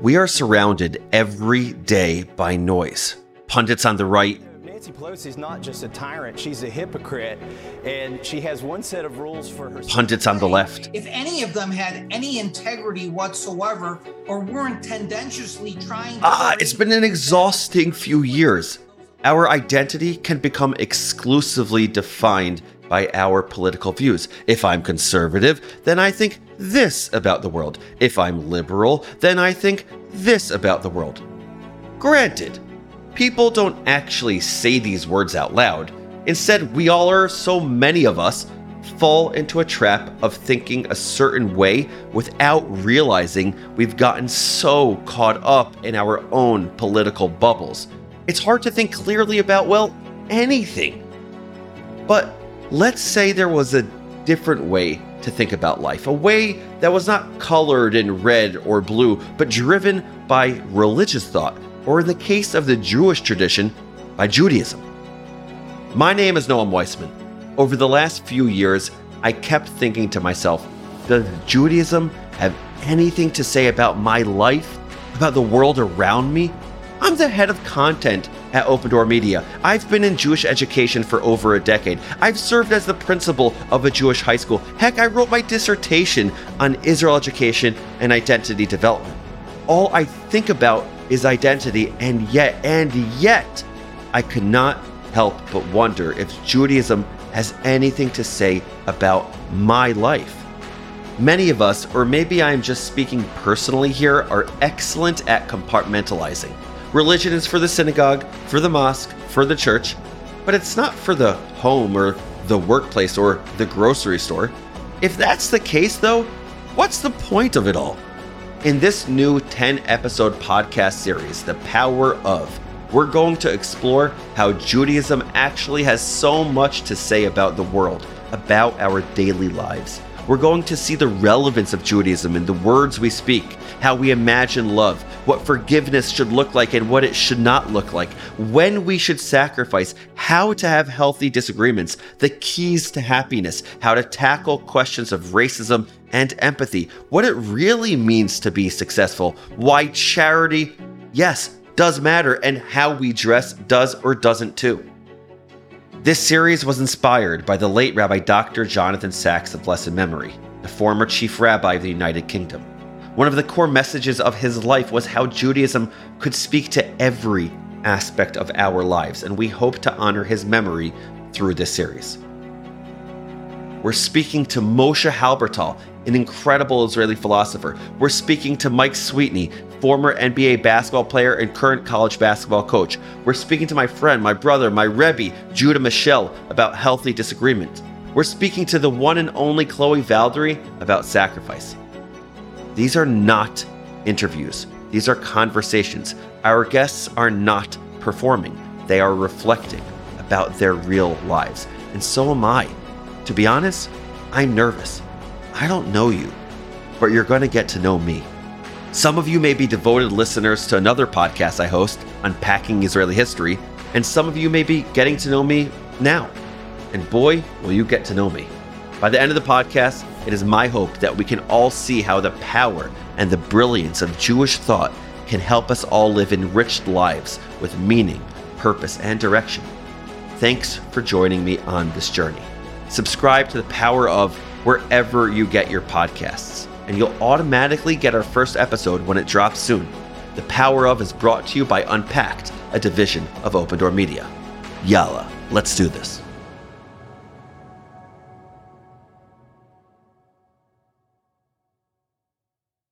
We are surrounded every day by noise. Pundits on the right, Nancy Pelosi is not just a tyrant, she's a hypocrite, and she has one set of rules for her. pundits on the left, If any of them had any integrity whatsoever or weren't tendentiously trying to. Ah, it's been an exhausting few years. Our identity can become exclusively defined by our political views. If I'm conservative, then I think this about the world. If I'm liberal, then I think this about the world. Granted, people don't actually say these words out loud. Instead, we all are, so many of us, fall into a trap of thinking a certain way without realizing we've gotten so caught up in our own political bubbles. It's hard to think clearly about, well, anything. But let's say there was a different way to think about life, a way that was not colored in red or blue, but driven by religious thought, or in the case of the Jewish tradition, by Judaism. My name is Noam Weissman. Over the last few years, I kept thinking to myself, does Judaism have anything to say about my life, about the world around me? I'm the head of content at OpenDor Media. I've been in Jewish education for over a decade. I've served as the principal of a Jewish high school. Heck, I wrote my dissertation on Israel education and identity development. All I think about is identity, and yet, and yet, I could not help but wonder if Judaism has anything to say about my life. Many of us, or maybe I'm just speaking personally here, are excellent at compartmentalizing. Religion is for the synagogue, for the mosque, for the church, but it's not for the home or the workplace or the grocery store. If that's the case, though, what's the point of it all? In this new 10 episode podcast series, The Power of, we're going to explore how Judaism actually has so much to say about the world, about our daily lives. We're going to see the relevance of Judaism in the words we speak, how we imagine love, what forgiveness should look like and what it should not look like, when we should sacrifice, how to have healthy disagreements, the keys to happiness, how to tackle questions of racism and empathy, what it really means to be successful, why charity, yes, does matter, and how we dress does or doesn't too. This series was inspired by the late Rabbi Dr. Jonathan Sacks of blessed memory, the former chief rabbi of the United Kingdom. One of the core messages of his life was how Judaism could speak to every aspect of our lives, and we hope to honor his memory through this series. We're speaking to Moshe Halbertal, an incredible Israeli philosopher. We're speaking to Mike Sweetney, former NBA basketball player and current college basketball coach. We're speaking to my friend, my brother, my Rebbe, Judah Mischel, about healthy disagreement. We're speaking to the one and only Chloe Valdary about sacrifice. These are not interviews, these are conversations. Our guests are not performing, they are reflecting about their real lives. And so am I. To be honest, I'm nervous. I don't know you, but you're going to get to know me. Some of you may be devoted listeners to another podcast I host, Unpacking Israeli History, and some of you may be getting to know me now. And boy, will you get to know me. By the end of the podcast, it is my hope that we can all see how the power and the brilliance of Jewish thought can help us all live enriched lives with meaning, purpose, and direction. Thanks for joining me on this journey. Subscribe to the power of wherever you get your podcasts, and you'll automatically get our first episode when it drops soon. The Power of is brought to you by Unpacked, a division of OpenDor Media. Yalla, let's do this.